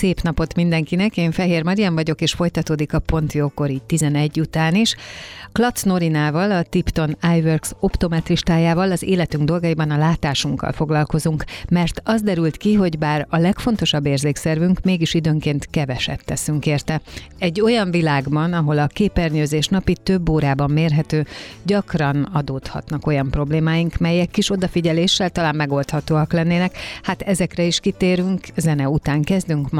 Szép napot mindenkinek, én Fehér Marian vagyok, és folytatódik a Pont Jókor így 11 után is. Klac Norinával, a Tipton iWorks optometristájával az életünk dolgaiban a látásunkkal foglalkozunk, mert az derült ki, hogy bár a legfontosabb érzékszervünk, mégis időnként keveset teszünk érte. Egy olyan világban, ahol a képernyőzés napi több órában mérhető, gyakran adódhatnak olyan problémáink, melyek kis odafigyeléssel talán megoldhatóak lennének. Hát ezekre is kitérünk, zene után kezdünk,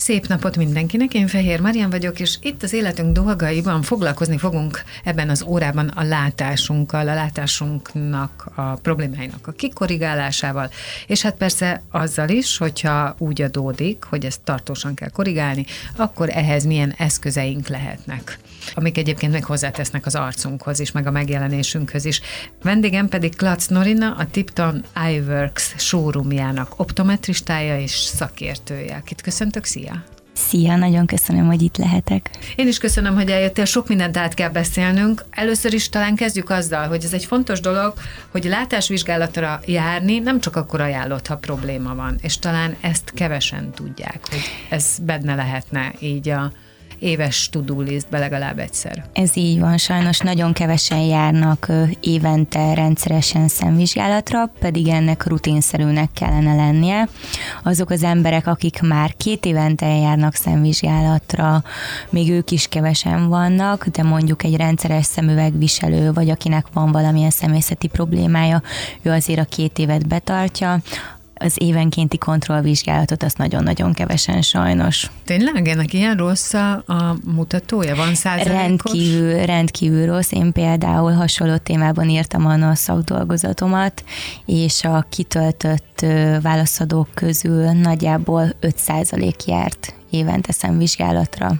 Szép napot mindenkinek, én Fehér Marian vagyok, és itt az életünk dolgaiban foglalkozni fogunk ebben az órában a látásunkkal, a látásunknak a problémáinak a kikorrigálásával, és hát persze azzal is, hogyha úgy adódik, hogy ezt tartósan kell korrigálni, akkor ehhez milyen eszközeink lehetnek amik egyébként meg hozzátesznek az arcunkhoz is, meg a megjelenésünkhöz is. Vendégem pedig Klatz Norina, a Tipton iWorks showroomjának optometristája és szakértője, akit köszöntök, szia! Szia, nagyon köszönöm, hogy itt lehetek. Én is köszönöm, hogy eljöttél, sok mindent át kell beszélnünk. Először is talán kezdjük azzal, hogy ez egy fontos dolog, hogy látásvizsgálatra járni nem csak akkor ajánlott, ha probléma van, és talán ezt kevesen tudják, hogy ez benne lehetne így a éves to-do listbe legalább egyszer. Ez így van, sajnos nagyon kevesen járnak évente rendszeresen szemvizsgálatra, pedig ennek rutinszerűnek kellene lennie. Azok az emberek, akik már két évente járnak szemvizsgálatra, még ők is kevesen vannak, de mondjuk egy rendszeres szemüvegviselő, vagy akinek van valamilyen személyzeti problémája, ő azért a két évet betartja, az évenkénti kontrollvizsgálatot azt nagyon-nagyon kevesen sajnos. Tényleg ennek ilyen rossz a mutatója? Van százalékos? Rendkívül, rendkívül rossz. Én például hasonló témában írtam a szakdolgozatomat, és a kitöltött válaszadók közül nagyjából 5 járt évente szemvizsgálatra.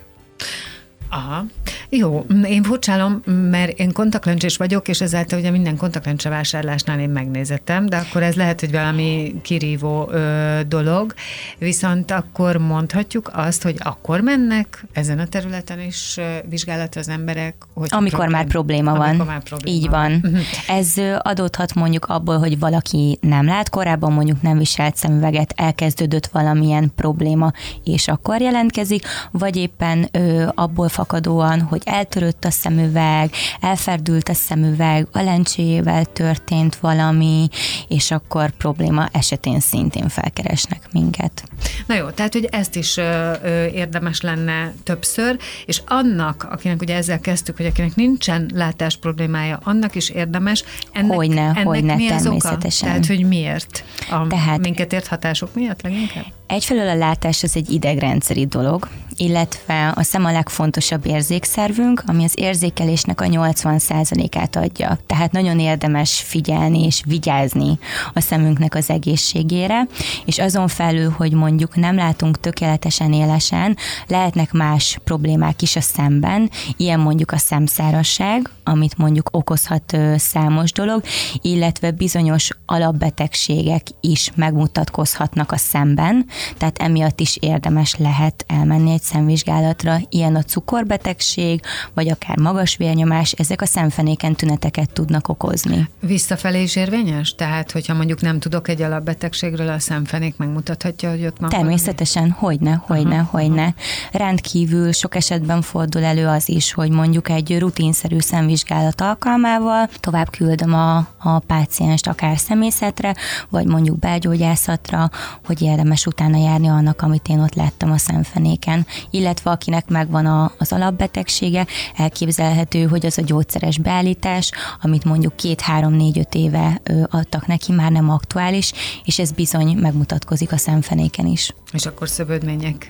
Aha. Jó, én furcsálom, mert én kontaktlencsés vagyok, és ezáltal ugye minden kontaktlencse vásárlásnál én megnézettem, de akkor ez lehet, hogy valami kirívó ö, dolog, viszont akkor mondhatjuk azt, hogy akkor mennek ezen a területen is vizsgálatra az emberek, hogy amikor problém, már probléma van. Amikor már probléma Így van. van. Mhm. Ez adódhat mondjuk abból, hogy valaki nem lát, korábban mondjuk nem viselt szemüveget, elkezdődött valamilyen probléma, és akkor jelentkezik, vagy éppen ö, abból fakadóan, hogy eltörött a szemüveg, elferdült a szemüveg, a lencséjével történt valami, és akkor probléma esetén szintén felkeresnek minket. Na jó, tehát hogy ezt is ö, ö, érdemes lenne többször, és annak, akinek ugye ezzel kezdtük, hogy akinek nincsen látás problémája, annak is érdemes. Ennek, hogyne, ennek hogyne, mi az természetesen. Oka? Tehát, hogy miért? A Tehát, minket ért hatások miatt leginkább? Egyfelől a látás az egy idegrendszeri dolog, illetve a szem a legfontosabb érzékszervünk, ami az érzékelésnek a 80%-át adja. Tehát nagyon érdemes figyelni és vigyázni a szemünknek az egészségére, és azon felül, hogy mondjuk nem látunk tökéletesen élesen, lehetnek más problémák is a szemben, ilyen mondjuk a szemszárasság, amit mondjuk okozhat számos dolog, illetve bizonyos alapbetegségek is megmutatkozhatnak a szemben, tehát emiatt is érdemes lehet elmenni egy szemvizsgálatra. Ilyen a cukorbetegség, vagy akár magas vérnyomás, ezek a szemfenéken tüneteket tudnak okozni. Visszafelé is érvényes? Tehát, hogyha mondjuk nem tudok egy alapbetegségről, a szemfenék megmutathatja, hogy ott van Természetesen, valami? hogyne, hogyne, aha, hogyne. Aha. Rendkívül sok esetben fordul elő az is, hogy mondjuk egy rutinszerű szemvizsgálat alkalmával tovább küldöm a, a pácienst akár szemészetre, vagy mondjuk belgyógyászatra, hogy érdemes utána járni annak, amit én ott láttam a szemfenéken. Illetve akinek megvan a, az alapbetegsége, elképzelhető, hogy az a gyógyszeres beállítás, amit mondjuk két-három-négy-öt éve adtak neki, már nem aktuális, és ez bizony megmutatkozik a szemfenéken is. És akkor szövődmények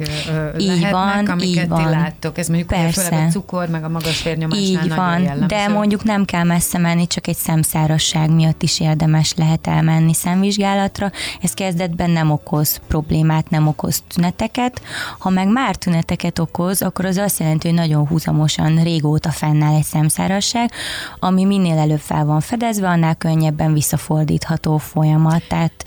így lehetnek, van, amiket így van. ti láttok. Ez mondjuk Persze. főleg a cukor, meg a magas vérnyomásnál Így nagyon van, jellemző. de mondjuk nem kell messze menni, csak egy szemszárasság miatt is érdemes lehet elmenni szemvizsgálatra. Ez kezdetben nem okoz problémát, nem okoz tüneteket. Ha meg már tüneteket okoz, akkor az azt jelenti, hogy nagyon húzamosan régóta fennáll egy szemszárasság, ami minél előbb fel van fedezve, annál könnyebben visszafordítható folyamat. Tehát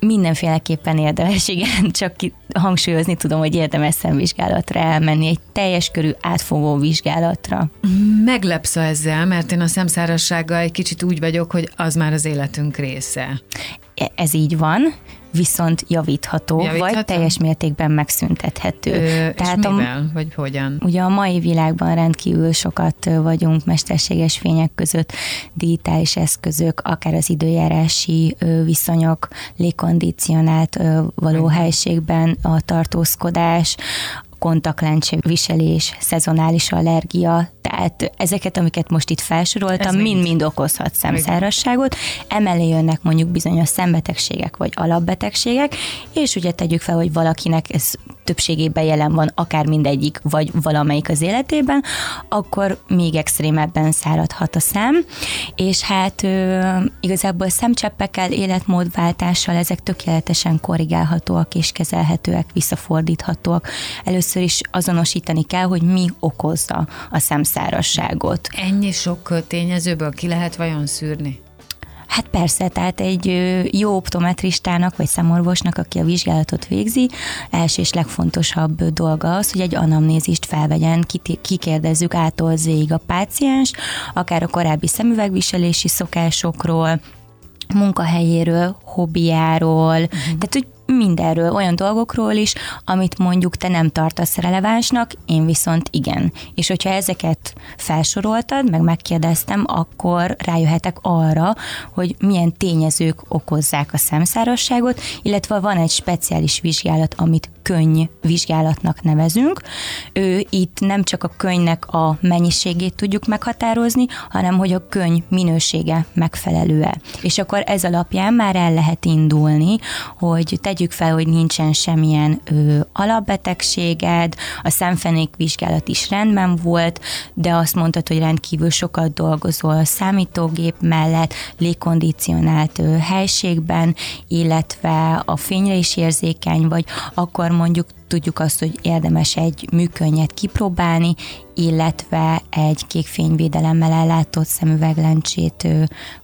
mindenféleképpen érdemes, igen, csak hangsúlyozni tudom, hogy érdemes szemvizsgálatra elmenni, egy teljes körű átfogó vizsgálatra. Meglepsz ezzel, mert én a szemszárassággal egy kicsit úgy vagyok, hogy az már az életünk része. E, ez így van, viszont javítható, javítható? vagy teljes mértékben megszüntethető. Ö, Tehát és mivel, a, vagy hogyan? Ugye a mai világban rendkívül sokat vagyunk mesterséges fények között, digitális eszközök, akár az időjárási viszonyok, légkondicionált való helységben a tartózkodás, kontaktlencse viselés, szezonális allergia, tehát ezeket, amiket most itt felsoroltam, mind-mind okozhat szemszárasságot. Emellé jönnek mondjuk bizonyos szembetegségek vagy alapbetegségek, és ugye tegyük fel, hogy valakinek ez többségében jelen van, akár mindegyik, vagy valamelyik az életében, akkor még extrémebben száradhat a szem, és hát ö, igazából szemcseppekkel, életmódváltással ezek tökéletesen korrigálhatóak és kezelhetőek, visszafordíthatóak. Először is azonosítani kell, hogy mi okozza a szemszárasságot. Ennyi sok tényezőből ki lehet vajon szűrni? Hát persze, tehát egy jó optometristának vagy szemorvosnak, aki a vizsgálatot végzi, első és legfontosabb dolga az, hogy egy anamnézist felvegyen, kikérdezzük ától zéig a páciens, akár a korábbi szemüvegviselési szokásokról, munkahelyéről, hobbiáról, uh-huh. tehát hogy mindenről, olyan dolgokról is, amit mondjuk te nem tartasz relevánsnak, én viszont igen. És hogyha ezeket felsoroltad, meg megkérdeztem, akkor rájöhetek arra, hogy milyen tényezők okozzák a szemszárasságot, illetve van egy speciális vizsgálat, amit könny vizsgálatnak nevezünk. Ő itt nem csak a könyvnek a mennyiségét tudjuk meghatározni, hanem hogy a könyv minősége megfelelő-e. És akkor ez alapján már el lehet indulni, hogy tegyük fel, hogy nincsen semmilyen ő, alapbetegséged, a szemfenék vizsgálat is rendben volt, de azt mondtad, hogy rendkívül sokat dolgozol a számítógép mellett, légkondicionált ő, helységben, illetve a fényre is érzékeny vagy, akkor mondjuk tudjuk azt, hogy érdemes egy műkönnyet kipróbálni, illetve egy kék fényvédelemmel ellátott szemüveglencsét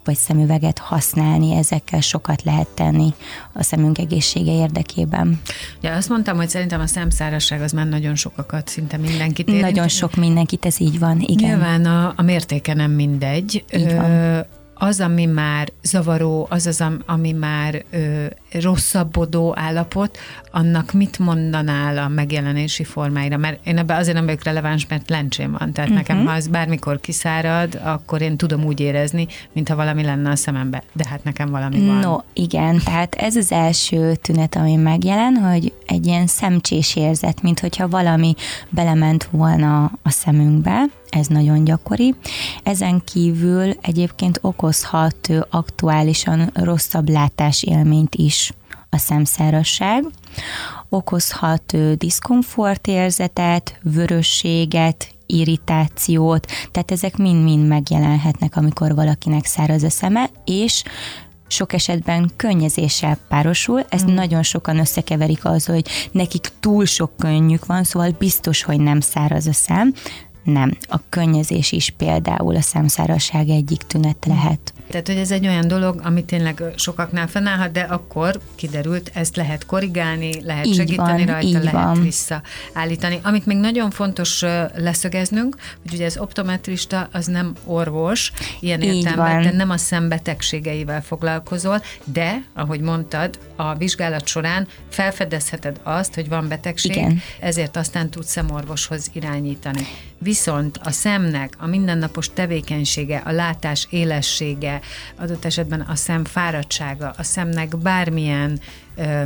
vagy szemüveget használni, ezekkel sokat lehet tenni a szemünk egészsége érdekében. Ja, azt mondtam, hogy szerintem a szemszárasság az már nagyon sokakat, szinte mindenkit érint. Nagyon sok mindenkit, ez így van, igen. Nyilván a, a mértéke nem mindegy. Így van az, ami már zavaró, az az, ami már ö, rosszabbodó állapot, annak mit mondanál a megjelenési formáira? Mert én ebben azért nem vagyok releváns, mert lencsém van. Tehát uh-huh. nekem, ha az bármikor kiszárad, akkor én tudom úgy érezni, mintha valami lenne a szemembe. De hát nekem valami van. No, igen, tehát ez az első tünet, ami megjelen, hogy egy ilyen szemcsés érzet, mint hogyha valami belement volna a szemünkbe, ez nagyon gyakori. Ezen kívül egyébként okozhat aktuálisan rosszabb látásélményt is a szemszárasság. Okozhat diszkomfortérzetet, vörösséget, irritációt, tehát ezek mind-mind megjelenhetnek, amikor valakinek száraz a szeme, és sok esetben könnyezéssel párosul, ezt mm. nagyon sokan összekeverik az, hogy nekik túl sok könnyük van, szóval biztos, hogy nem száraz a szem, nem. A könnyezés is például a szemszárasság egyik tünet lehet. Tehát, hogy ez egy olyan dolog, ami tényleg sokaknál fennállhat, de akkor kiderült, ezt lehet korrigálni, lehet Így segíteni van, rajta, lehet van. visszaállítani. Amit még nagyon fontos leszögeznünk, hogy ugye az optometrista az nem orvos, ilyen Így értelemben, van. te nem a szembetegségeivel foglalkozol, de, ahogy mondtad, a vizsgálat során felfedezheted azt, hogy van betegség, Igen. ezért aztán tudsz szemorvoshoz irányítani. Viszont a szemnek a mindennapos tevékenysége, a látás élessége, adott esetben a szem fáradtsága, a szemnek bármilyen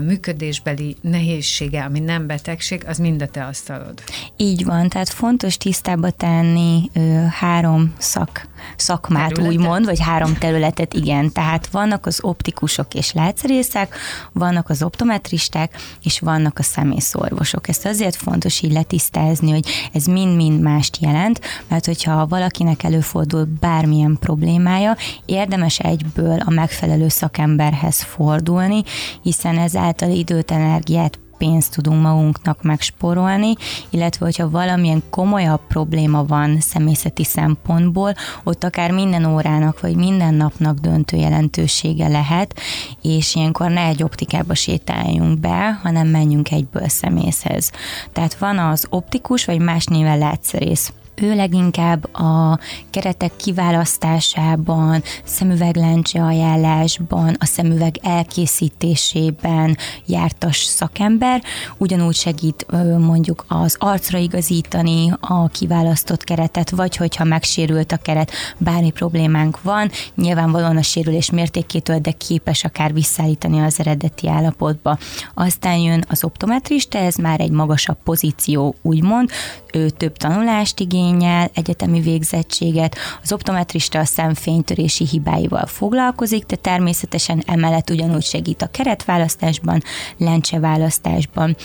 működésbeli nehézsége, ami nem betegség, az mind a te asztalod. Így van, tehát fontos tisztába tenni ö, három szak, szakmát Területet? úgymond, vagy három területet, igen. Tehát vannak az optikusok és látszerészek, vannak az optometristák, és vannak a szemészorvosok. Ezt azért fontos így letisztázni, hogy ez mind-mind mást jelent, mert hogyha valakinek előfordul bármilyen problémája, érdemes egyből a megfelelő szakemberhez fordulni, hiszen ezáltal időt, energiát, pénzt tudunk magunknak megsporolni, illetve hogyha valamilyen komolyabb probléma van személyzeti szempontból, ott akár minden órának vagy minden napnak döntő jelentősége lehet, és ilyenkor ne egy optikába sétáljunk be, hanem menjünk egyből szemészhez. Tehát van az optikus, vagy más néven látszerész ő leginkább a keretek kiválasztásában, szemüveglencse ajánlásban, a szemüveg elkészítésében jártas szakember, ugyanúgy segít mondjuk az arcra igazítani a kiválasztott keretet, vagy hogyha megsérült a keret, bármi problémánk van, nyilvánvalóan a sérülés mértékétől, de képes akár visszaállítani az eredeti állapotba. Aztán jön az optometrista, ez már egy magasabb pozíció, úgymond, ő több tanulást igényel, egyetemi végzettséget, az optometrista a szemfénytörési hibáival foglalkozik, de természetesen emellett ugyanúgy segít a keretválasztásban, lencseválasztásban,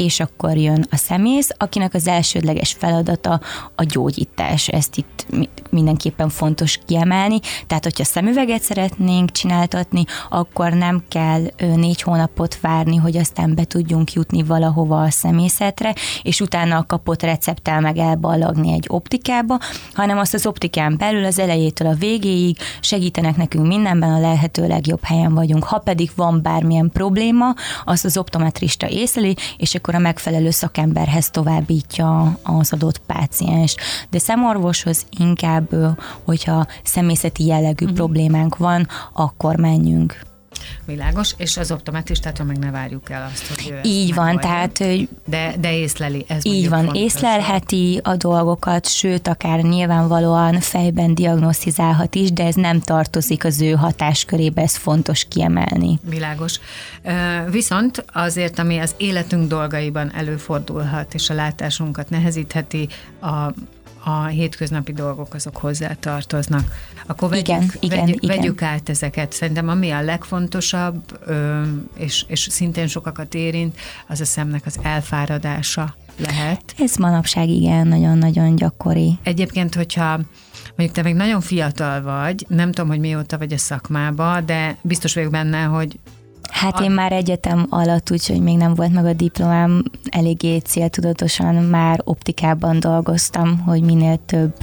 és akkor jön a szemész, akinek az elsődleges feladata a gyógyítás. Ezt itt mi- mindenképpen fontos kiemelni. Tehát, hogyha szemüveget szeretnénk csináltatni, akkor nem kell négy hónapot várni, hogy aztán be tudjunk jutni valahova a szemészetre, és utána a kapott recepttel meg elballagni egy optikába, hanem azt az optikán belül az elejétől a végéig segítenek nekünk mindenben, a lehető legjobb helyen vagyunk. Ha pedig van bármilyen probléma, azt az optometrista észleli, és akkor a megfelelő szakemberhez továbbítja az adott páciens. De szemorvoshoz inkább, hogyha szemészeti jellegű uh-huh. problémánk van, akkor menjünk. Világos, és az optometristától meg ne várjuk el azt, hogy ő ezt Így van, megoldja. tehát hogy De, de észleli, ez így van, fontos. észlelheti a dolgokat, sőt, akár nyilvánvalóan fejben diagnosztizálhat is, de ez nem tartozik az ő hatáskörébe, ez fontos kiemelni. Világos. Viszont azért, ami az életünk dolgaiban előfordulhat, és a látásunkat nehezítheti, a a hétköznapi dolgok azok hozzá tartoznak. Akkor vegyük, Igen, igen, vegyük, igen. vegyük át ezeket. Szerintem ami a legfontosabb, és, és szintén sokakat érint, az a szemnek az elfáradása lehet. Ez manapság igen, nagyon-nagyon gyakori. Egyébként, hogyha mondjuk te még nagyon fiatal vagy, nem tudom, hogy mióta vagy a szakmába, de biztos vagyok benne, hogy Hát én már egyetem alatt, úgyhogy még nem volt meg a diplomám, eléggé céltudatosan már optikában dolgoztam, hogy minél több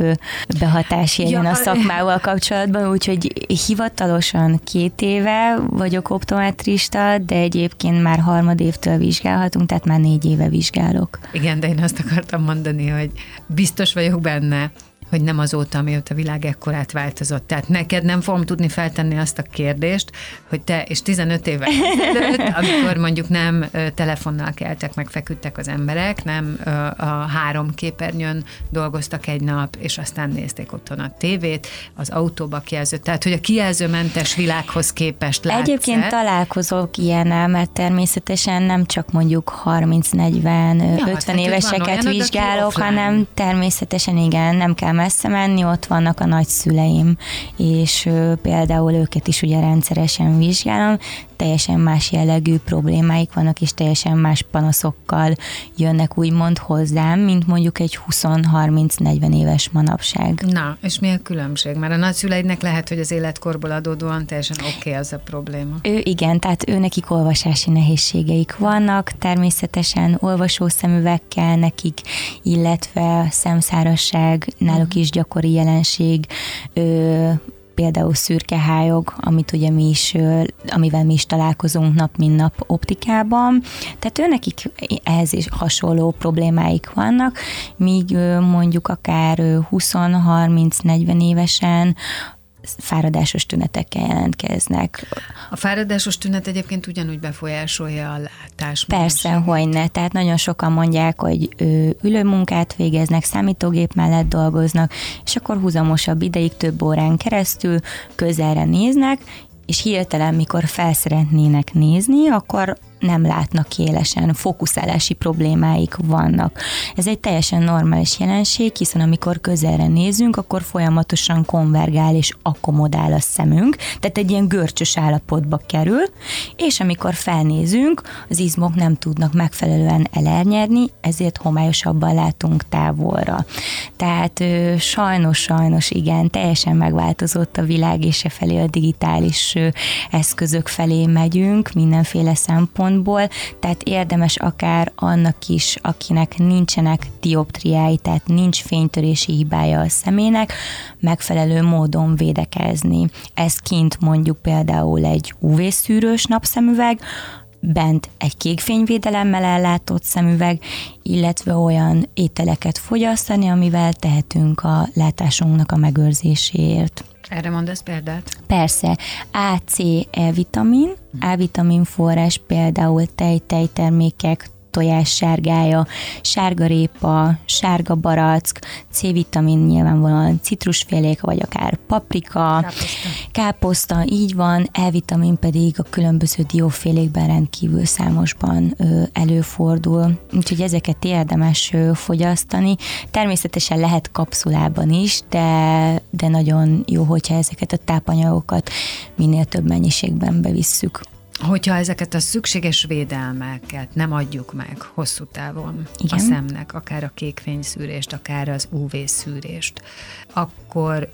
behatás érjen Ja, a szakmával kapcsolatban, úgyhogy hivatalosan két éve vagyok optometrista, de egyébként már harmadévtől vizsgálhatunk, tehát már négy éve vizsgálok. Igen, de én azt akartam mondani, hogy biztos vagyok benne, hogy nem azóta, amióta a világ ekkorát változott. Tehát neked nem fogom tudni feltenni azt a kérdést, hogy te, és 15 éve ezelőtt, amikor mondjuk nem telefonnal keltek, meg feküdtek az emberek, nem a három képernyőn dolgoztak egy nap, és aztán nézték otthon a tévét, az autóba kijelző, tehát hogy a kijelzőmentes világhoz képest látsz Egyébként találkozok ilyennel, mert természetesen nem csak mondjuk 30-40, Ja, 50 tehát, hogy van éveseket olyan, vizsgálok, hanem természetesen igen, nem kell messze menni, ott vannak a nagyszüleim, és például őket is ugye rendszeresen vizsgálom, teljesen más jellegű problémáik vannak, és teljesen más panaszokkal jönnek úgymond hozzám, mint mondjuk egy 20-30-40 éves manapság. Na, és mi a különbség? Mert a nagyszüleidnek lehet, hogy az életkorból adódóan teljesen oké okay az a probléma. Ő igen, tehát ő nekik olvasási nehézségeik vannak, természetesen olvasó szemüvekkel nekik, illetve szemszárasság náluk is gyakori jelenség, ö, például szürkehályog, amit ugye mi is, amivel mi is találkozunk nap, mint nap optikában. Tehát ő nekik ehhez is hasonló problémáik vannak, míg mondjuk akár 20-30-40 évesen fáradásos tünetekkel jelentkeznek. A fáradásos tünet egyébként ugyanúgy befolyásolja a látás. Persze, hogy ne. Tehát nagyon sokan mondják, hogy ülő munkát végeznek, számítógép mellett dolgoznak, és akkor húzamosabb ideig, több órán keresztül közelre néznek, és hirtelen, mikor felszeretnének nézni, akkor nem látnak élesen, fókuszálási problémáik vannak. Ez egy teljesen normális jelenség, hiszen amikor közelre nézünk, akkor folyamatosan konvergál és akkomodál a szemünk, tehát egy ilyen görcsös állapotba kerül, és amikor felnézünk, az izmok nem tudnak megfelelően elernyedni, ezért homályosabban látunk távolra. Tehát sajnos, sajnos igen, teljesen megváltozott a világ, és e felé a digitális eszközök felé megyünk mindenféle szempont szempontból, tehát érdemes akár annak is, akinek nincsenek dioptriái, tehát nincs fénytörési hibája a szemének, megfelelő módon védekezni. Ez kint mondjuk például egy UV-szűrős napszemüveg, bent egy kékfényvédelemmel ellátott szemüveg, illetve olyan ételeket fogyasztani, amivel tehetünk a látásunknak a megőrzéséért. Erre mondasz példát? Persze. A, E vitamin, A-vitamin forrás például tej, tejtermékek, tojás sárgája, sárgarépa, sárga barack, C-vitamin nyilvánvalóan citrusfélék, vagy akár paprika, káposzta, káposzta így van, E-vitamin pedig a különböző diófélékben rendkívül számosban előfordul, úgyhogy ezeket érdemes fogyasztani. Természetesen lehet kapszulában is, de, de nagyon jó, hogyha ezeket a tápanyagokat minél több mennyiségben bevisszük hogyha ezeket a szükséges védelmeket nem adjuk meg hosszú távon Igen. a szemnek, akár a kékfényszűrést, akár az UV-szűrést, akkor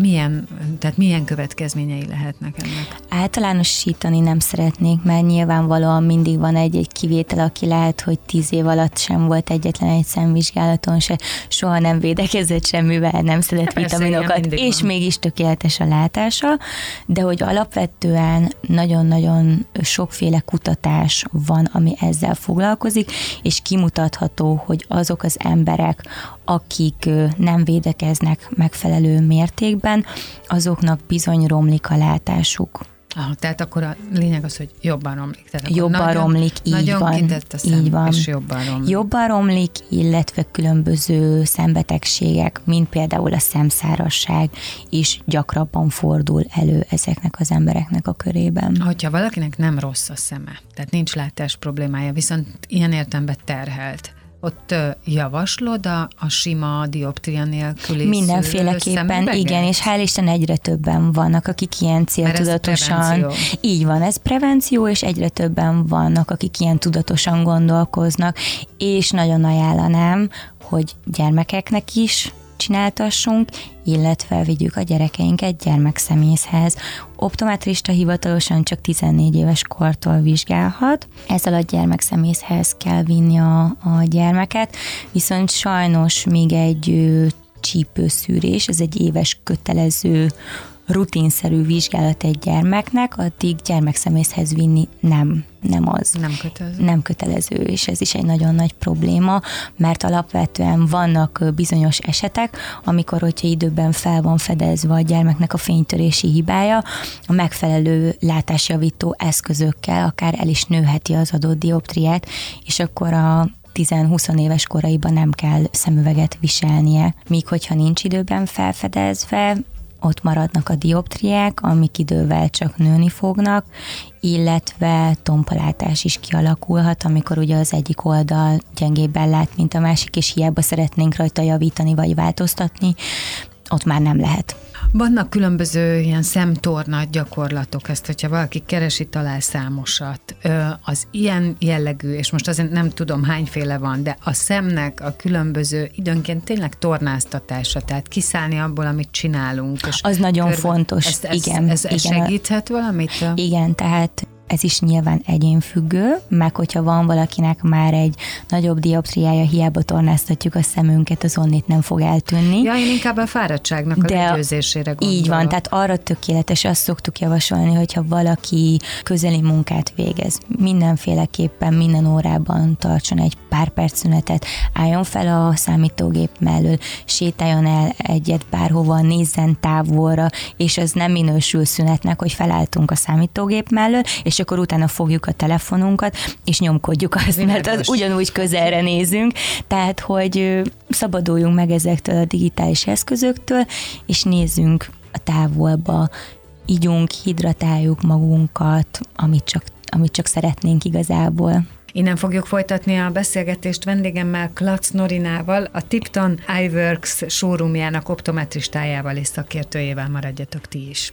milyen, tehát milyen következményei lehetnek ennek? Általánosítani nem szeretnék, mert nyilvánvalóan mindig van egy-egy kivétel, aki lehet, hogy tíz év alatt sem volt egyetlen egy szemvizsgálaton se, soha nem védekezett semmivel, nem szedett Persze, vitaminokat, és van. mégis tökéletes a látása, de hogy alapvetően nagyon-nagyon sokféle kutatás van, ami ezzel foglalkozik, és kimutatható, hogy azok az emberek, akik nem védekeznek megfelelő mértékben, azoknak bizony romlik a látásuk. Ah, tehát akkor a lényeg az, hogy jobban romlik. Tehát jobban nagyon, romlik, így nagyon van. Kitett a szem, így van. És jobban romlik. Jobban romlik, illetve különböző szembetegségek, mint például a szemszárasság is gyakrabban fordul elő ezeknek az embereknek a körében. Hogyha valakinek nem rossz a szeme, tehát nincs látás problémája, viszont ilyen értemben terhelt, ott javaslod a, a sima dioptria nélküli Mindenféleképpen, igen, és hál' Isten egyre többen vannak, akik ilyen céltudatosan... Így van, ez prevenció, és egyre többen vannak, akik ilyen tudatosan gondolkoznak, és nagyon ajánlanám, hogy gyermekeknek is csináltassunk, illetve vigyük a gyerekeinket gyermekszemészhez. Optometrista hivatalosan csak 14 éves kortól vizsgálhat, ez alatt gyermekszemészhez kell vinni a, a gyermeket, viszont sajnos még egy csípőszűrés, ez egy éves kötelező rutinszerű vizsgálat egy gyermeknek, addig gyermekszemészhez vinni nem, nem az. Nem kötelező. Nem kötelező, és ez is egy nagyon nagy probléma, mert alapvetően vannak bizonyos esetek, amikor, hogyha időben fel van fedezve a gyermeknek a fénytörési hibája, a megfelelő látásjavító eszközökkel akár el is nőheti az adott dioptriát, és akkor a 10-20 éves koraiban nem kell szemüveget viselnie. Míg hogyha nincs időben felfedezve, ott maradnak a dioptriák, amik idővel csak nőni fognak, illetve tompalátás is kialakulhat, amikor ugye az egyik oldal gyengébben lát, mint a másik, és hiába szeretnénk rajta javítani vagy változtatni, ott már nem lehet. Vannak különböző ilyen szemtorna gyakorlatok, ezt, hogyha valaki keresi, talál számosat. Az ilyen jellegű, és most azért nem tudom hányféle van, de a szemnek a különböző időnként tényleg tornáztatása, tehát kiszállni abból, amit csinálunk. És az nagyon körbe, fontos, ezt, igen. Ez, ez igen. segíthet valamit? Igen, tehát ez is nyilván egyénfüggő, meg hogyha van valakinek már egy nagyobb dioptriája, hiába tornáztatjuk a szemünket, az onnét nem fog eltűnni. Ja, én inkább a fáradtságnak a De legyőzésére gondolok. Így van, tehát arra tökéletes, azt szoktuk javasolni, hogyha valaki közeli munkát végez, mindenféleképpen minden órában tartson egy pár perc szünetet, álljon fel a számítógép mellől, sétáljon el egyet bárhova, nézzen távolra, és az nem minősül szünetnek, hogy felálltunk a számítógép mellől, és akkor utána fogjuk a telefonunkat, és nyomkodjuk azt, mert az ugyanúgy közelre nézünk, tehát hogy szabaduljunk meg ezektől a digitális eszközöktől, és nézzünk a távolba, ígyunk, hidratáljuk magunkat, amit csak, amit csak szeretnénk igazából. Innen fogjuk folytatni a beszélgetést vendégemmel, Klac Norinával, a Tipton iWorks showroomjának optometristájával és szakértőjével maradjatok ti is.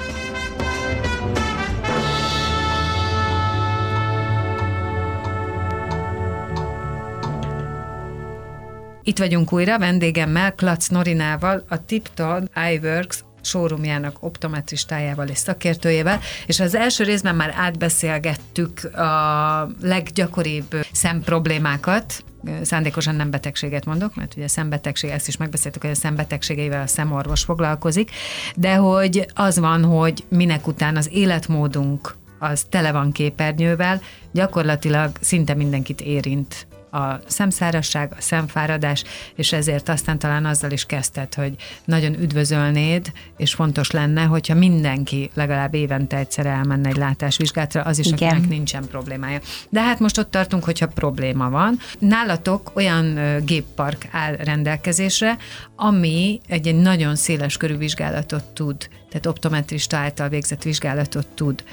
Itt vagyunk újra vendégemmel, Klac Norinával, a Tipton iWorks showroomjának optometristájával és szakértőjével, és az első részben már átbeszélgettük a leggyakoribb szemproblémákat, szándékosan nem betegséget mondok, mert ugye a szembetegség, ezt is megbeszéltük, hogy a szembetegségeivel a szemorvos foglalkozik, de hogy az van, hogy minek után az életmódunk az tele van képernyővel, gyakorlatilag szinte mindenkit érint a szemszárasság, a szemfáradás, és ezért aztán talán azzal is kezdted, hogy nagyon üdvözölnéd, és fontos lenne, hogyha mindenki legalább évente egyszer elmenne egy látásvizsgálatra, az is, Igen. akinek nincsen problémája. De hát most ott tartunk, hogyha probléma van. Nálatok olyan géppark áll rendelkezésre, ami egy, egy nagyon széles körű vizsgálatot tud, tehát optometrista által végzett vizsgálatot tud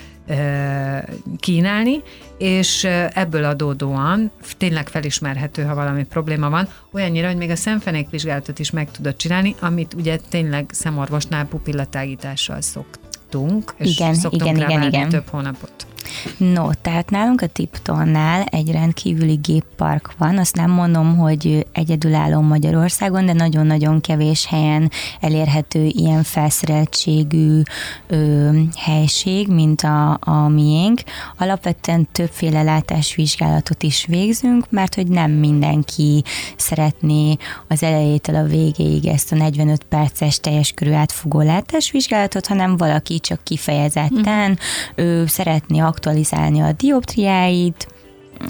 kínálni, és ebből adódóan tényleg felismerhető, ha valami probléma van, olyannyira, hogy még a szemfenék vizsgálatot is meg tudod csinálni, amit ugye tényleg szemorvosnál pupillatágítással szoktunk, és Igen, szoktunk igen, rá igen, igen. több hónapot. No, tehát nálunk a Tiptonnál egy rendkívüli géppark van, azt nem mondom, hogy egyedülálló Magyarországon, de nagyon-nagyon kevés helyen elérhető ilyen felszereltségű ö, helység, mint a, a miénk. Alapvetően többféle látásvizsgálatot is végzünk, mert hogy nem mindenki szeretné az elejétől a végéig ezt a 45 perces teljes körű átfogó látásvizsgálatot, hanem valaki csak kifejezetten ő szeretné aktualizálni a dioptriáit,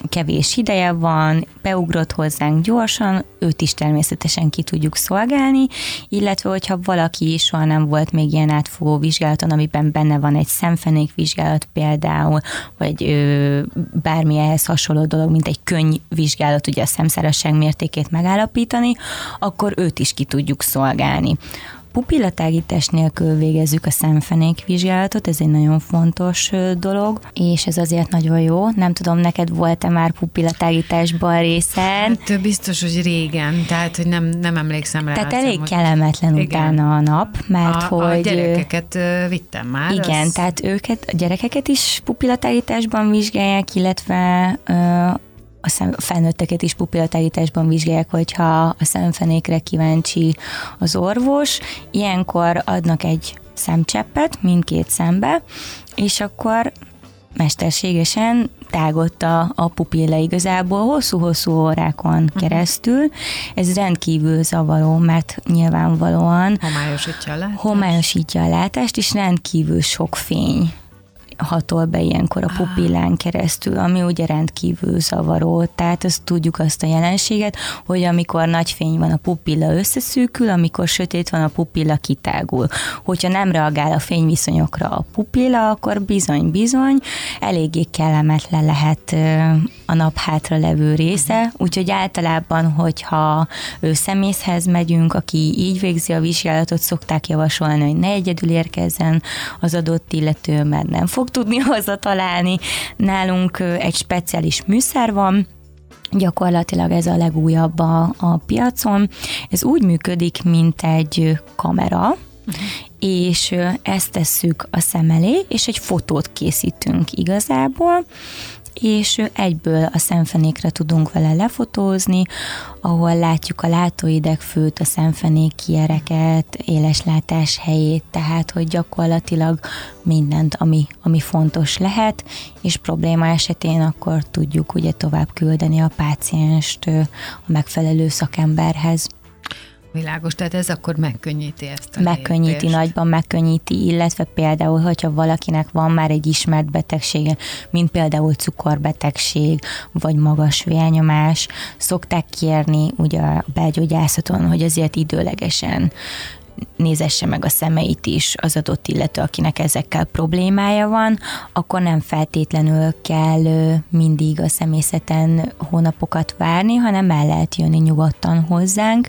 kevés ideje van, beugrott hozzánk gyorsan, őt is természetesen ki tudjuk szolgálni, illetve hogyha valaki is soha nem volt még ilyen átfogó vizsgálaton, amiben benne van egy szemfenék vizsgálat például, vagy ö, bármi ehhez hasonló dolog, mint egy könyvvizsgálat, ugye a szemszárasság mértékét megállapítani, akkor őt is ki tudjuk szolgálni. Pupillatágítás nélkül végezzük a szemfenék vizsgálatot, ez egy nagyon fontos dolog, és ez azért nagyon jó. Nem tudom, neked volt-e már pupillatágításban részed? Hát biztos, hogy régen, tehát hogy nem, nem emlékszem rá. Tehát elég hogy- kellemetlen Igen. utána a nap, mert a, hogy... a gyerekeket vittem már. Igen, az- tehát őket, a gyerekeket is pupillatágításban vizsgálják, illetve a szem, a felnőtteket is pupillatágításban vizsgálják, hogyha a szemfenékre kíváncsi az orvos. Ilyenkor adnak egy szemcseppet mindkét szembe, és akkor mesterségesen tágott a, a pupilla igazából hosszú-hosszú órákon keresztül. Ez rendkívül zavaró, mert nyilvánvalóan Homályosítja le. homályosítja a látást, és rendkívül sok fény hatol be ilyenkor a pupillán keresztül, ami ugye rendkívül zavaró. Tehát azt tudjuk azt a jelenséget, hogy amikor nagy fény van, a pupilla összeszűkül, amikor sötét van, a pupilla kitágul. Hogyha nem reagál a fényviszonyokra a pupilla, akkor bizony-bizony eléggé kellemetlen lehet a nap hátra levő része, úgyhogy általában, hogyha szemészhez megyünk, aki így végzi a vizsgálatot, szokták javasolni, hogy ne egyedül érkezzen az adott illető, mert nem fog tudni hazatalálni. Nálunk ö, egy speciális műszer van, Gyakorlatilag ez a legújabb a, a piacon. Ez úgy működik, mint egy kamera, és ezt tesszük a szem elé, és egy fotót készítünk igazából, és egyből a szemfenékre tudunk vele lefotózni, ahol látjuk a látóidegfőt, a szemfenék kiereket, éleslátás helyét, tehát hogy gyakorlatilag mindent, ami, ami fontos lehet, és probléma esetén akkor tudjuk ugye tovább küldeni a pácienst a megfelelő szakemberhez. Világos, tehát ez akkor megkönnyíti ezt a Megkönnyíti, lépést. nagyban megkönnyíti, illetve például, hogyha valakinek van már egy ismert betegsége, mint például cukorbetegség, vagy magas vérnyomás, szokták kérni ugye a belgyógyászaton, hogy azért időlegesen nézesse meg a szemeit is az adott illető, akinek ezekkel problémája van, akkor nem feltétlenül kell mindig a személyzeten hónapokat várni, hanem el lehet jönni nyugodtan hozzánk,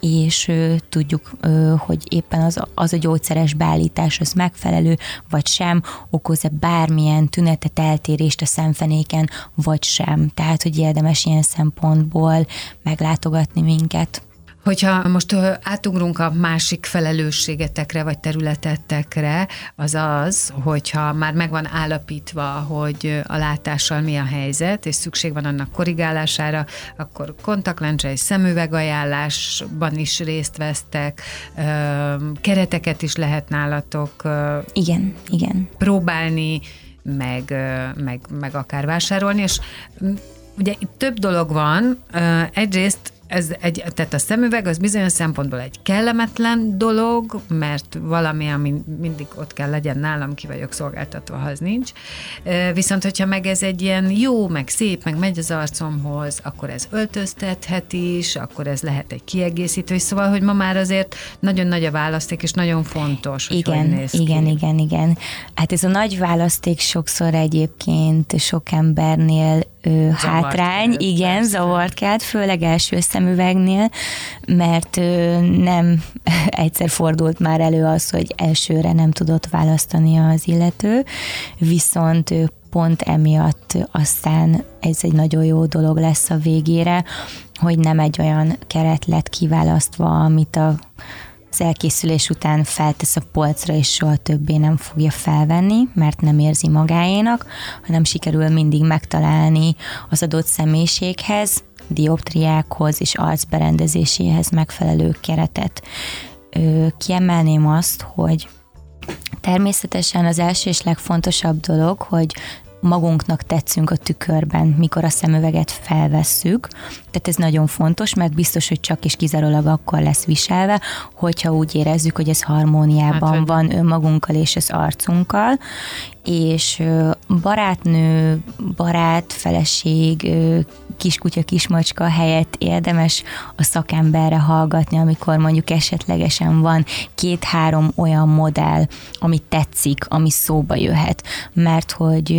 és tudjuk, hogy éppen az, az a gyógyszeres beállítás az megfelelő, vagy sem, okoz-e bármilyen tünetet, eltérést a szemfenéken, vagy sem. Tehát, hogy érdemes ilyen szempontból meglátogatni minket. Hogyha most átugrunk a másik felelősségetekre vagy területetekre, az az, hogyha már meg van állapítva, hogy a látással mi a helyzet, és szükség van annak korrigálására, akkor kontaktlencse és szemüvegajánlásban is részt vesztek, kereteket is lehet nálatok igen, igen. próbálni, meg, meg, meg akár vásárolni, és ugye itt több dolog van. Egyrészt ez egy, tehát a szemüveg az bizonyos szempontból egy kellemetlen dolog, mert valami, ami mindig ott kell legyen nálam, ki vagyok szolgáltatva, ha az nincs. Viszont, hogyha meg ez egy ilyen jó, meg szép, meg megy az arcomhoz, akkor ez öltöztethet is, akkor ez lehet egy kiegészítő, szóval, hogy ma már azért nagyon nagy a választék, és nagyon fontos, hogy igen, hogy néz igen, ki. igen, igen. Hát ez a nagy választék sokszor egyébként sok embernél ö, hátrány, kelt, igen, persze. zavart kelt, főleg első szemüvegnél, mert ö, nem egyszer fordult már elő az, hogy elsőre nem tudott választani az illető, viszont ö, pont emiatt aztán ez egy nagyon jó dolog lesz a végére, hogy nem egy olyan keret lett kiválasztva, amit a az elkészülés után feltesz a polcra, és soha többé nem fogja felvenni, mert nem érzi magáénak, hanem sikerül mindig megtalálni az adott személyiséghez, dioptriákhoz és arcberendezéséhez megfelelő keretet. Kiemelném azt, hogy természetesen az első és legfontosabb dolog, hogy magunknak tetszünk a tükörben, mikor a szemüveget felvesszük. Tehát ez nagyon fontos, mert biztos, hogy csak és kizárólag akkor lesz viselve, hogyha úgy érezzük, hogy ez harmóniában hát, van önmagunkkal és az arcunkkal, és barátnő, barát, feleség, kiskutya, kismacska helyett érdemes a szakemberre hallgatni, amikor mondjuk esetlegesen van két-három olyan modell, ami tetszik, ami szóba jöhet, mert hogy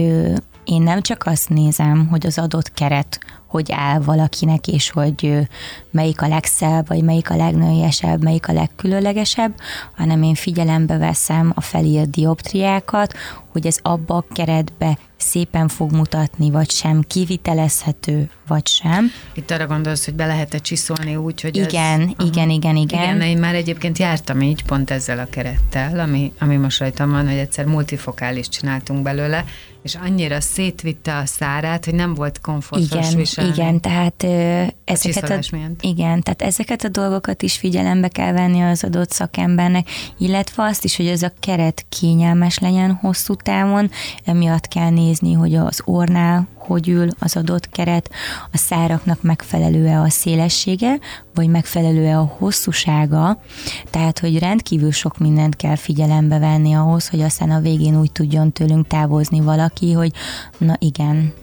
én nem csak azt nézem, hogy az adott keret hogy áll valakinek, és hogy melyik a legszebb, vagy melyik a legnőiesebb, melyik a legkülönlegesebb, hanem én figyelembe veszem a felírt dioptriákat, hogy ez abba a keretbe szépen fog mutatni, vagy sem, kivitelezhető, vagy sem. Itt arra gondolsz, hogy be lehet-e csiszolni úgy, hogy igen, ez... igen, igen, igen, igen. én már egyébként jártam így, pont ezzel a kerettel, ami, ami most rajtam van, hogy egyszer multifokális csináltunk belőle, és annyira szétvitte a szárát, hogy nem volt komfortos igen, viselni. Igen, tehát ö, ezeket, a, miatt. igen, tehát ezeket a dolgokat is figyelembe kell venni az adott szakembernek, illetve azt is, hogy ez a keret kényelmes legyen hosszú távon, emiatt kell nézni, hogy az ornál hogy ül az adott keret, a száraknak megfelelő-e a szélessége, vagy megfelelő-e a hosszúsága, tehát hogy rendkívül sok mindent kell figyelembe venni ahhoz, hogy aztán a végén úgy tudjon tőlünk távozni valaki, hogy na igen,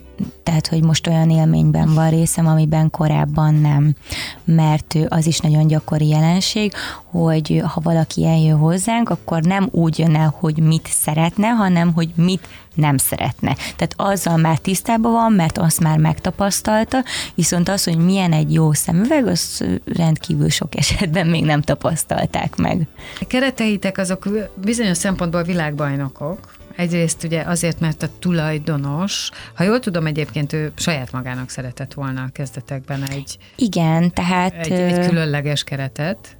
tehát, hogy most olyan élményben van részem, amiben korábban nem. Mert az is nagyon gyakori jelenség, hogy ha valaki eljön hozzánk, akkor nem úgy jön el, hogy mit szeretne, hanem hogy mit nem szeretne. Tehát azzal már tisztában van, mert azt már megtapasztalta, viszont az, hogy milyen egy jó szemüveg, az rendkívül sok esetben még nem tapasztalták meg. A kereteitek azok bizonyos szempontból világbajnokok, Egyrészt ugye azért, mert a tulajdonos, ha jól tudom, egyébként ő saját magának szeretett volna a kezdetekben egy, Igen, tehát... egy, egy különleges keretet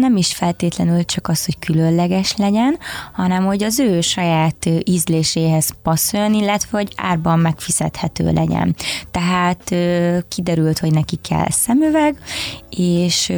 nem is feltétlenül csak az, hogy különleges legyen, hanem hogy az ő saját ízléséhez passzoljon, illetve hogy árban megfizethető legyen. Tehát kiderült, hogy neki kell szemüveg, és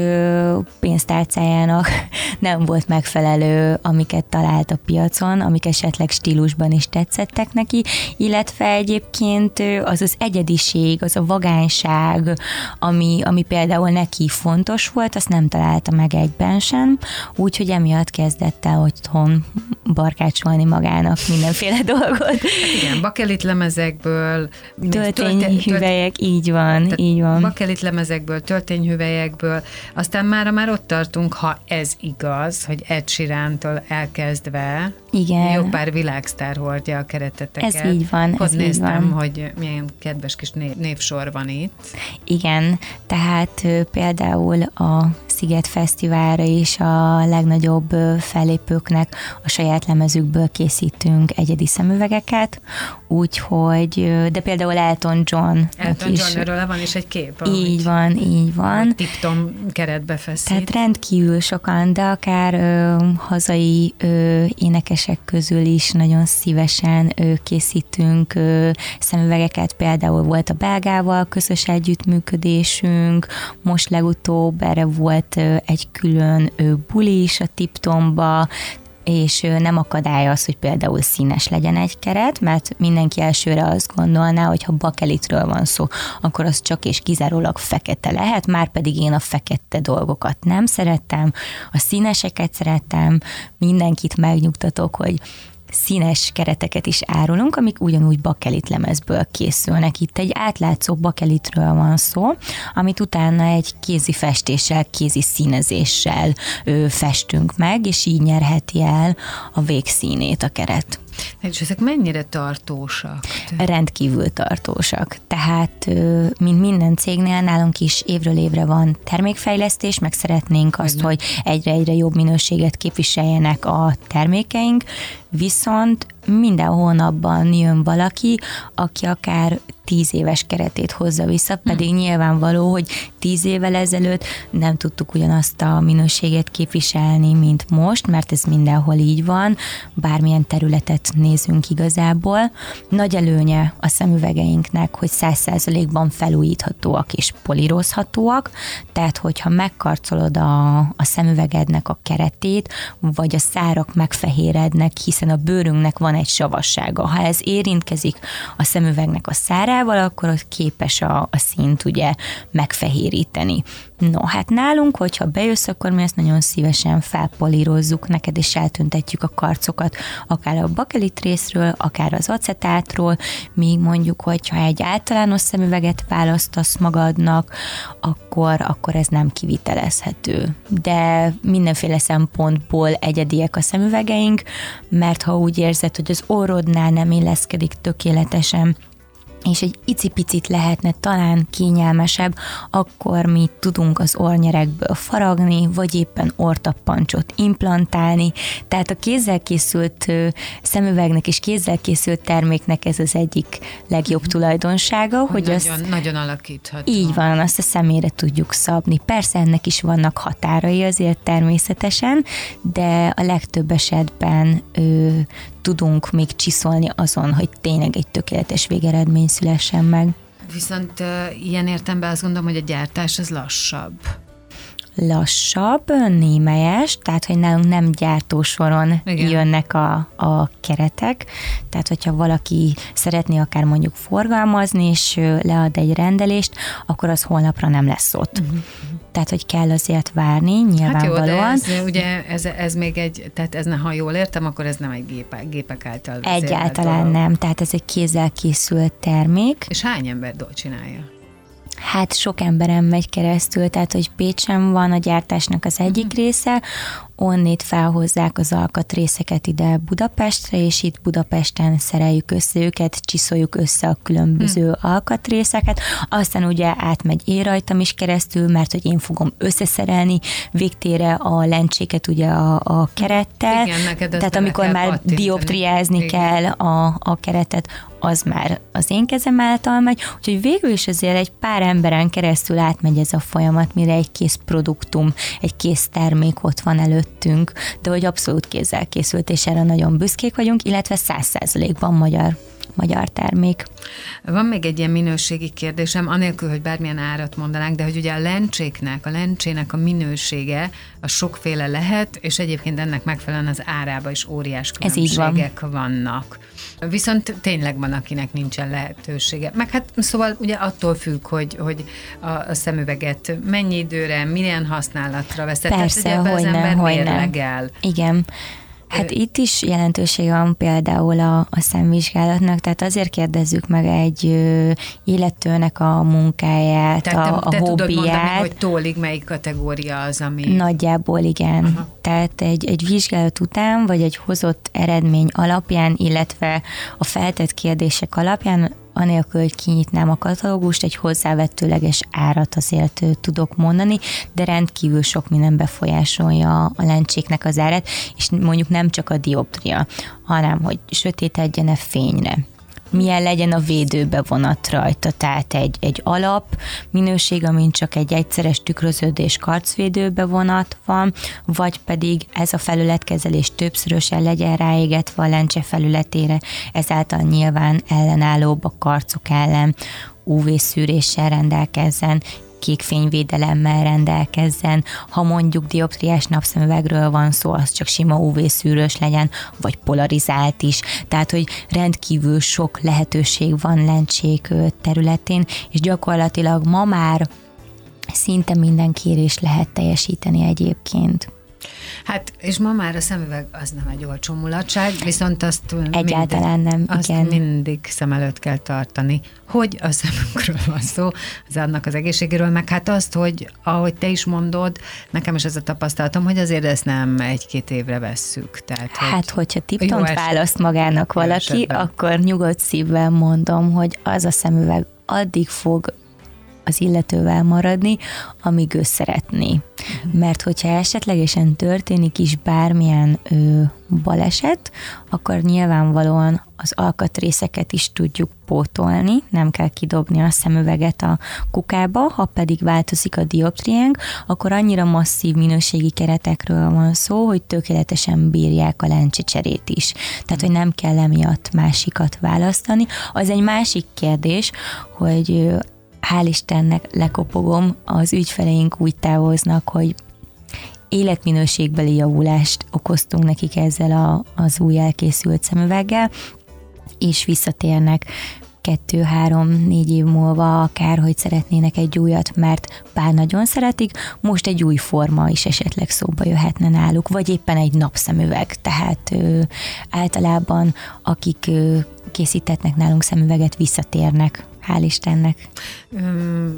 pénztárcájának nem volt megfelelő, amiket talált a piacon, amik esetleg stílusban is tetszettek neki, illetve egyébként az az egyediség, az a vagányság, ami, ami például neki fontos volt, azt nem találta meg egyben sem, úgyhogy emiatt kezdett el otthon barkácsolni magának mindenféle dolgot. Hát igen, bakelit lemezekből, töltényhüvelyek, így van, így van. Bakelit lemezekből, töltényhüvelyekből, aztán már már ott tartunk, ha ez igaz, hogy Ed Sheeran-től elkezdve igen. jó pár világsztár hordja a kereteteket. Ez így van, Ott ez néztem, így van. hogy milyen kedves kis név, névsor van itt. Igen, tehát például a Sziget Fesztiválra is a legnagyobb fellépőknek a saját lemezükből készítünk egyedi szemüvegeket, úgyhogy, de például Elton John Elton is. Johnről van is egy kép. Így van, így van. Tipton keretbe feszít. Tehát rendkívül sokan, de akár ö, hazai ö, énekesek közül is nagyon szívesen ö, készítünk ö, szemüvegeket. Például volt a belgával közös együttműködésünk, most legutóbb erre volt ö, egy külön ö, buli is a Tiptonba, és nem akadály az, hogy például színes legyen egy keret, mert mindenki elsőre azt gondolná, hogy ha bakelitről van szó, akkor az csak és kizárólag fekete lehet, már pedig én a fekete dolgokat nem szeretem, a színeseket szeretem, mindenkit megnyugtatok, hogy színes kereteket is árulunk, amik ugyanúgy bakelit lemezből készülnek. Itt egy átlátszó bakelitről van szó, amit utána egy kézi festéssel, kézi színezéssel ö, festünk meg, és így nyerheti el a végszínét a keret. És ezek mennyire tartósak? Rendkívül tartósak. Tehát, mint minden cégnél, nálunk is évről évre van termékfejlesztés, meg szeretnénk azt, hogy egyre-egyre jobb minőséget képviseljenek a termékeink, viszont minden hónapban jön valaki, aki akár tíz éves keretét hozza vissza, pedig hmm. nyilvánvaló, hogy tíz évvel ezelőtt nem tudtuk ugyanazt a minőséget képviselni, mint most, mert ez mindenhol így van, bármilyen területet nézünk igazából. Nagy előnye a szemüvegeinknek, hogy száz százalékban felújíthatóak és polírozhatóak, tehát hogyha megkarcolod a, a szemüvegednek a keretét, vagy a szárak megfehérednek, hiszen a bőrünknek van egy savassága. Ha ez érintkezik a szemüvegnek a szárával, akkor az képes a, a színt ugye megfehéríteni. No, hát nálunk, hogyha bejössz, akkor mi ezt nagyon szívesen felpolírozzuk neked, és eltüntetjük a karcokat, akár a bakelit részről, akár az acetátról, míg mondjuk, hogyha egy általános szemüveget választasz magadnak, akkor, akkor ez nem kivitelezhető. De mindenféle szempontból egyediek a szemüvegeink, mert ha úgy érzed, hogy az orrodnál nem illeszkedik tökéletesen és egy icipicit lehetne talán kényelmesebb, akkor mi tudunk az ornyerekből faragni, vagy éppen ortappancsot implantálni. Tehát a kézzel készült szemüvegnek és kézzel készült terméknek ez az egyik legjobb mhm. tulajdonsága, hogy, hogy nagyon, azt, nagyon alakítható. Így van, azt a személyre tudjuk szabni. Persze ennek is vannak határai azért természetesen, de a legtöbb esetben ő, tudunk még csiszolni azon, hogy tényleg egy tökéletes végeredmény szülessen meg. Viszont uh, ilyen értemben azt gondolom, hogy a gyártás az lassabb lassabb, némelyes, tehát hogy nálunk nem gyártósoron Igen. jönnek a, a keretek, tehát hogyha valaki szeretné akár mondjuk forgalmazni, és lead egy rendelést, akkor az holnapra nem lesz ott. Uh-huh. Tehát, hogy kell azért várni, nyilvánvalóan. Hát jó, de ez, ugye ez, ez még egy, tehát ez, ha jól értem, akkor ez nem egy gépek, gépek által Egyáltalán nem, tehát ez egy kézzel készült termék. És hány ember csinálja? Hát sok emberem megy keresztül, tehát hogy Pécsen van a gyártásnak az egyik uh-huh. része, onnét felhozzák az alkatrészeket ide Budapestre, és itt Budapesten szereljük össze őket, csiszoljuk össze a különböző hmm. alkatrészeket, aztán ugye átmegy én rajtam is keresztül, mert hogy én fogom összeszerelni végtére a lencséket ugye a, a kerettel, Igen, neked tehát amikor már dioptriázni Igen. kell a, a keretet, az már az én kezem által megy, úgyhogy végül is azért egy pár emberen keresztül átmegy ez a folyamat, mire egy kész produktum, egy kész termék ott van előttünk, de hogy abszolút kézzel készült, és erre nagyon büszkék vagyunk, illetve száz százalékban magyar magyar termék. Van még egy ilyen minőségi kérdésem, anélkül, hogy bármilyen árat mondanánk, de hogy ugye a lencséknek, a lencsének a minősége a sokféle lehet, és egyébként ennek megfelelően az árába is óriás különbségek van. vannak. Viszont tényleg van, akinek nincsen lehetősége. Meg hát szóval ugye attól függ, hogy, hogy a, a szemüveget mennyi időre, milyen használatra veszed. Persze, Tehát ugye hogy az ember mérlegel. Igen. Hát itt is jelentősége van például a, a szemvizsgálatnak, tehát azért kérdezzük meg egy ö, illetőnek a munkáját, tehát a, a te hobbiját. Tudod mondani, hogy tólig melyik kategória az, ami... Nagyjából igen. Aha. Tehát egy, egy vizsgálat után, vagy egy hozott eredmény alapján, illetve a feltett kérdések alapján anélkül, hogy kinyitnám a katalógust, egy hozzávetőleges árat azért tudok mondani, de rendkívül sok minden befolyásolja a lencséknek az árat, és mondjuk nem csak a dioptria, hanem hogy sötétedjen-e fényre milyen legyen a védőbevonat rajta, tehát egy, egy alap minőség, amin csak egy egyszeres tükröződés karcvédőbevonat van, vagy pedig ez a felületkezelés többszörösen legyen ráégetve a lencse felületére, ezáltal nyilván ellenállóbb a karcok ellen, UV-szűréssel rendelkezzen, kékfényvédelemmel rendelkezzen, ha mondjuk dioptriás napszemüvegről van szó, az csak sima UV-szűrős legyen, vagy polarizált is, tehát hogy rendkívül sok lehetőség van lencsék területén, és gyakorlatilag ma már szinte minden kérés lehet teljesíteni egyébként. Hát, és ma már a szemüveg az nem egy olcsó mulatság, viszont azt Egyáltalán mindig, nem, azt igen. mindig szem előtt kell tartani, hogy a szemünkről van szó, az annak az egészségéről, meg hát azt, hogy ahogy te is mondod, nekem is ez a tapasztalatom, hogy azért ezt nem egy-két évre vesszük. Tehát, hogy hát, hogyha tiptont választ magának valaki, esetben. akkor nyugodt szívvel mondom, hogy az a szemüveg addig fog az illetővel maradni, amíg ő szeretné. Uh-huh. Mert hogyha esetlegesen történik is bármilyen ö, baleset, akkor nyilvánvalóan az alkatrészeket is tudjuk pótolni, nem kell kidobni a szemüveget a kukába, ha pedig változik a dioptriánk, akkor annyira masszív minőségi keretekről van szó, hogy tökéletesen bírják a lencsicserét is. Tehát, hogy nem kell emiatt másikat választani. Az egy másik kérdés, hogy hál' Istennek lekopogom, az ügyfeleink úgy távoznak, hogy életminőségbeli javulást okoztunk nekik ezzel a, az új elkészült szemüveggel, és visszatérnek kettő, három, négy év múlva akár, hogy szeretnének egy újat, mert bár nagyon szeretik, most egy új forma is esetleg szóba jöhetne náluk, vagy éppen egy napszemüveg. Tehát ö, általában akik ö, készítetnek nálunk szemüveget, visszatérnek hál' Istennek.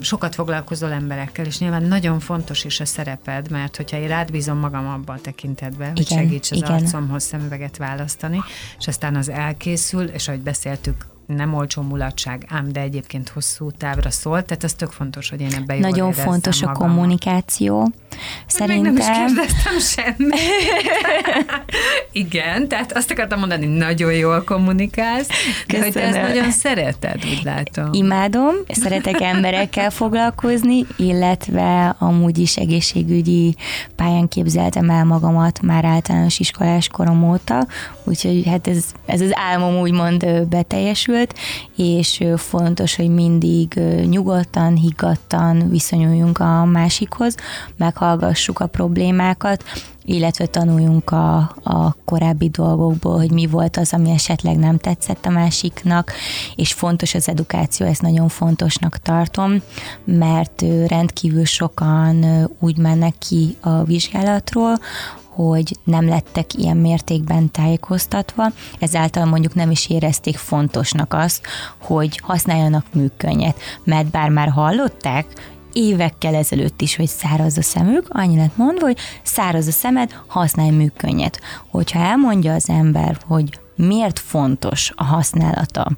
Sokat foglalkozol emberekkel, és nyilván nagyon fontos is a szereped, mert hogyha én rád bízom magam abban a tekintetben, hogy segíts az igen. arcomhoz szemüveget választani, és aztán az elkészül, és ahogy beszéltük, nem olcsó mulatság, ám de egyébként hosszú távra szól, tehát ez tök fontos, hogy én ebben Nagyon fontos magam. a kommunikáció. Szerintem... Még nem is kérdeztem semmit. Igen, tehát azt akartam mondani, nagyon jól kommunikálsz, de hogy te ezt nagyon szereted, úgy látom. Imádom, szeretek emberekkel foglalkozni, illetve amúgy is egészségügyi pályán képzeltem el magamat már általános iskolás korom óta, úgyhogy hát ez, ez az álmom úgymond beteljesült, és fontos, hogy mindig nyugodtan, higgadtan viszonyuljunk a másikhoz, meghallgassuk a problémákat, illetve tanuljunk a, a korábbi dolgokból, hogy mi volt az, ami esetleg nem tetszett a másiknak, és fontos az edukáció, ezt nagyon fontosnak tartom, mert rendkívül sokan úgy mennek ki a vizsgálatról, hogy nem lettek ilyen mértékben tájékoztatva, ezáltal mondjuk nem is érezték fontosnak azt, hogy használjanak műkönyet, mert bár már hallották, évekkel ezelőtt is, hogy száraz a szemük, annyi lett mondva, hogy száraz a szemed, használj műkönnyet. Hogyha elmondja az ember, hogy miért fontos a használata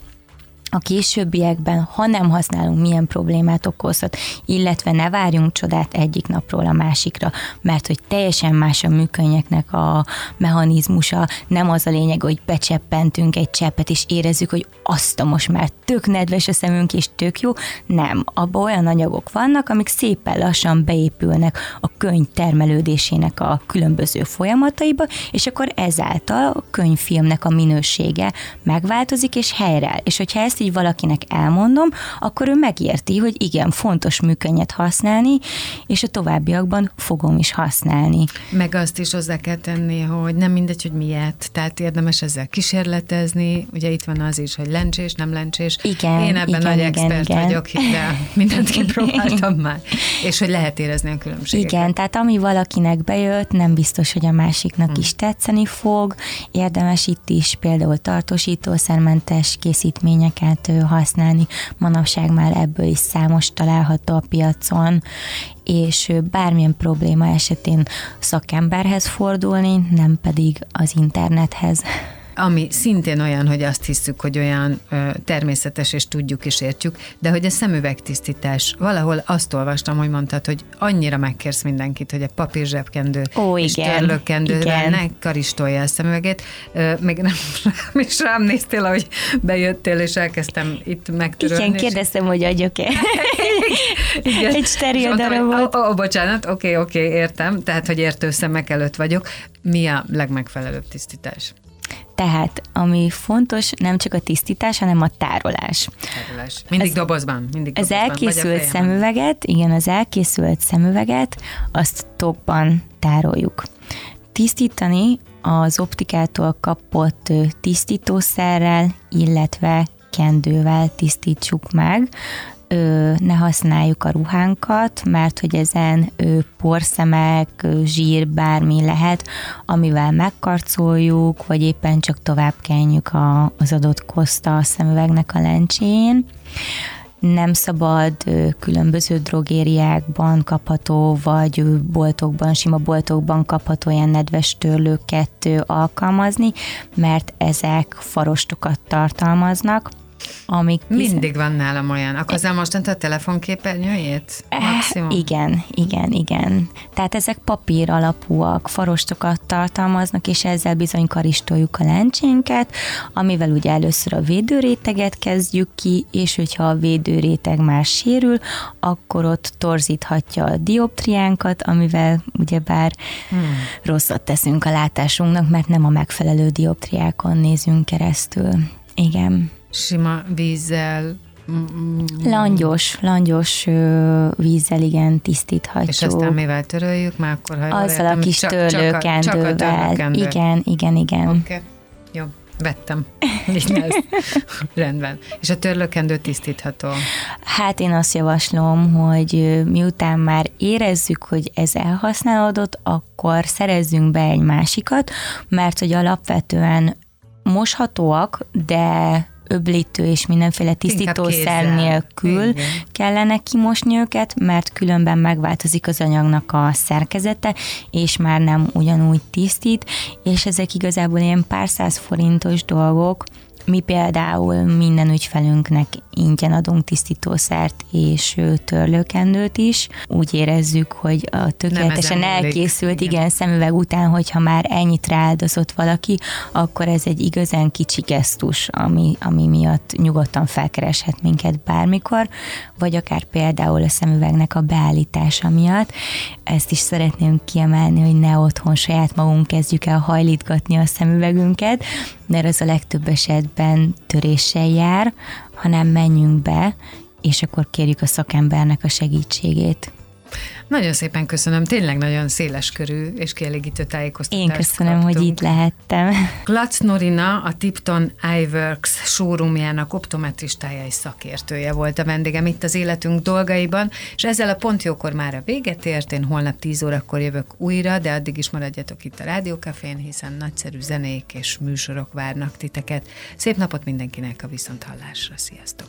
a későbbiekben, ha nem használunk, milyen problémát okozhat, illetve ne várjunk csodát egyik napról a másikra, mert hogy teljesen más a műkönyeknek a mechanizmusa, nem az a lényeg, hogy becseppentünk egy cseppet, és érezzük, hogy azt a most már tök nedves a szemünk, és tök jó. Nem, abban olyan anyagok vannak, amik szépen lassan beépülnek a könyv termelődésének a különböző folyamataiba, és akkor ezáltal a könyvfilmnek a minősége megváltozik, és helyreáll. És hogyha ezt így valakinek elmondom, akkor ő megérti, hogy igen, fontos műkönyvet használni, és a továbbiakban fogom is használni. Meg azt is hozzá kell tenni, hogy nem mindegy, hogy miért, tehát érdemes ezzel kísérletezni, ugye itt van az is, hogy lencsés, nem lencsés. Igen, Én ebben igen, nagy igen, expert igen. vagyok, de mindent kipróbáltam már, és hogy lehet érezni a különbséget. Igen, tehát ami valakinek bejött, nem biztos, hogy a másiknak Hmm. is tetszeni fog. Érdemes itt is például tartósítószermentes készítményeket ö, használni. Manapság már ebből is számos található a piacon, és bármilyen probléma esetén szakemberhez fordulni, nem pedig az internethez. Ami szintén olyan, hogy azt hiszük, hogy olyan ö, természetes, és tudjuk és értjük, de hogy a szemüvegtisztítás, valahol azt olvastam, hogy mondtad, hogy annyira megkérsz mindenkit, hogy a papírzsebkendő Ó, és igen, törlőkendővel ne karistolja a szemüveget. Ö, még nem rám is rám néztél, ahogy bejöttél, és elkezdtem itt megtörölni. Igen, és- kérdeztem, hogy adjak-e Igen. egy És steril darabot. Ó, ó, bocsánat, oké, oké, értem, tehát, hogy értő szemek előtt vagyok. Mi a legmegfelelőbb tisztítás? Tehát, ami fontos, nem csak a tisztítás, hanem a tárolás. Tárolás. Mindig Ez- dobozban, mindig Az dobozban, elkészült szemüveget, igen, az elkészült szemüveget, azt tokban tároljuk. Tisztítani az optikától kapott tisztítószerrel, illetve kendővel tisztítsuk meg. Ö, ne használjuk a ruhánkat, mert hogy ezen ö, porszemek, ö, zsír, bármi lehet, amivel megkarcoljuk, vagy éppen csak tovább kenjük a, az adott koszta a szemüvegnek a lencsén. Nem szabad különböző drogériákban kapható, vagy boltokban, sima boltokban kapható ilyen nedves törlőket alkalmazni, mert ezek farostokat tartalmaznak, amik bizony- Mindig van nálam olyan. Akkor az mostantól a telefonképernyőjét? Eh, Maximum? Igen, igen, igen. Tehát ezek papír alapúak, farostokat tartalmaznak, és ezzel bizony karistoljuk a lencsénket, amivel ugye először a védőréteget kezdjük ki, és hogyha a védőréteg már sérül, akkor ott torzíthatja a dioptriánkat, amivel ugyebár hmm. rosszat teszünk a látásunknak, mert nem a megfelelő dioptriákon nézünk keresztül. Igen. Sima vízzel, mm, Langyos, langyos ö, vízzel igen tisztíthatjuk. és aztán mivel töröljük, már akkor ha Azzal a értem, kis csak- csak a- Csak a törlőkendővel. törlőkendő. Igen, igen, igen. Oké, okay. jó, vettem. Így lesz. Rendben. És a törlőkendő tisztítható. Hát én azt javaslom, hogy miután már érezzük, hogy ez elhasználódott, akkor szerezzünk be egy másikat, mert hogy alapvetően moshatóak, de öblítő és mindenféle tisztítószer nélkül Igen. kellene kimosni őket, mert különben megváltozik az anyagnak a szerkezete, és már nem ugyanúgy tisztít, és ezek igazából ilyen pár száz forintos dolgok, mi például minden ügyfelünknek ingyen adunk tisztítószert és törlőkendőt is. Úgy érezzük, hogy a tökéletesen elkészült, igen. igen, szemüveg után, hogyha már ennyit rááldozott valaki, akkor ez egy igazán kicsi gesztus, ami, ami miatt nyugodtan felkereshet minket bármikor, vagy akár például a szemüvegnek a beállítása miatt. Ezt is szeretném kiemelni, hogy ne otthon saját magunk kezdjük el hajlítgatni a szemüvegünket, mert az a legtöbb esetben töréssel jár, hanem menjünk be, és akkor kérjük a szakembernek a segítségét. Nagyon szépen köszönöm, tényleg nagyon széles körű és kielégítő tájékoztatást Én köszönöm, hogy kaptunk. itt lehettem. Klatz Norina, a Tipton iWorks showroomjának optometristája és szakértője volt a vendégem itt az életünk dolgaiban, és ezzel a pontjókor már a véget ért, én holnap 10 órakor jövök újra, de addig is maradjatok itt a Rádiókafén, hiszen nagyszerű zenék és műsorok várnak titeket. Szép napot mindenkinek a viszonthallásra, sziasztok!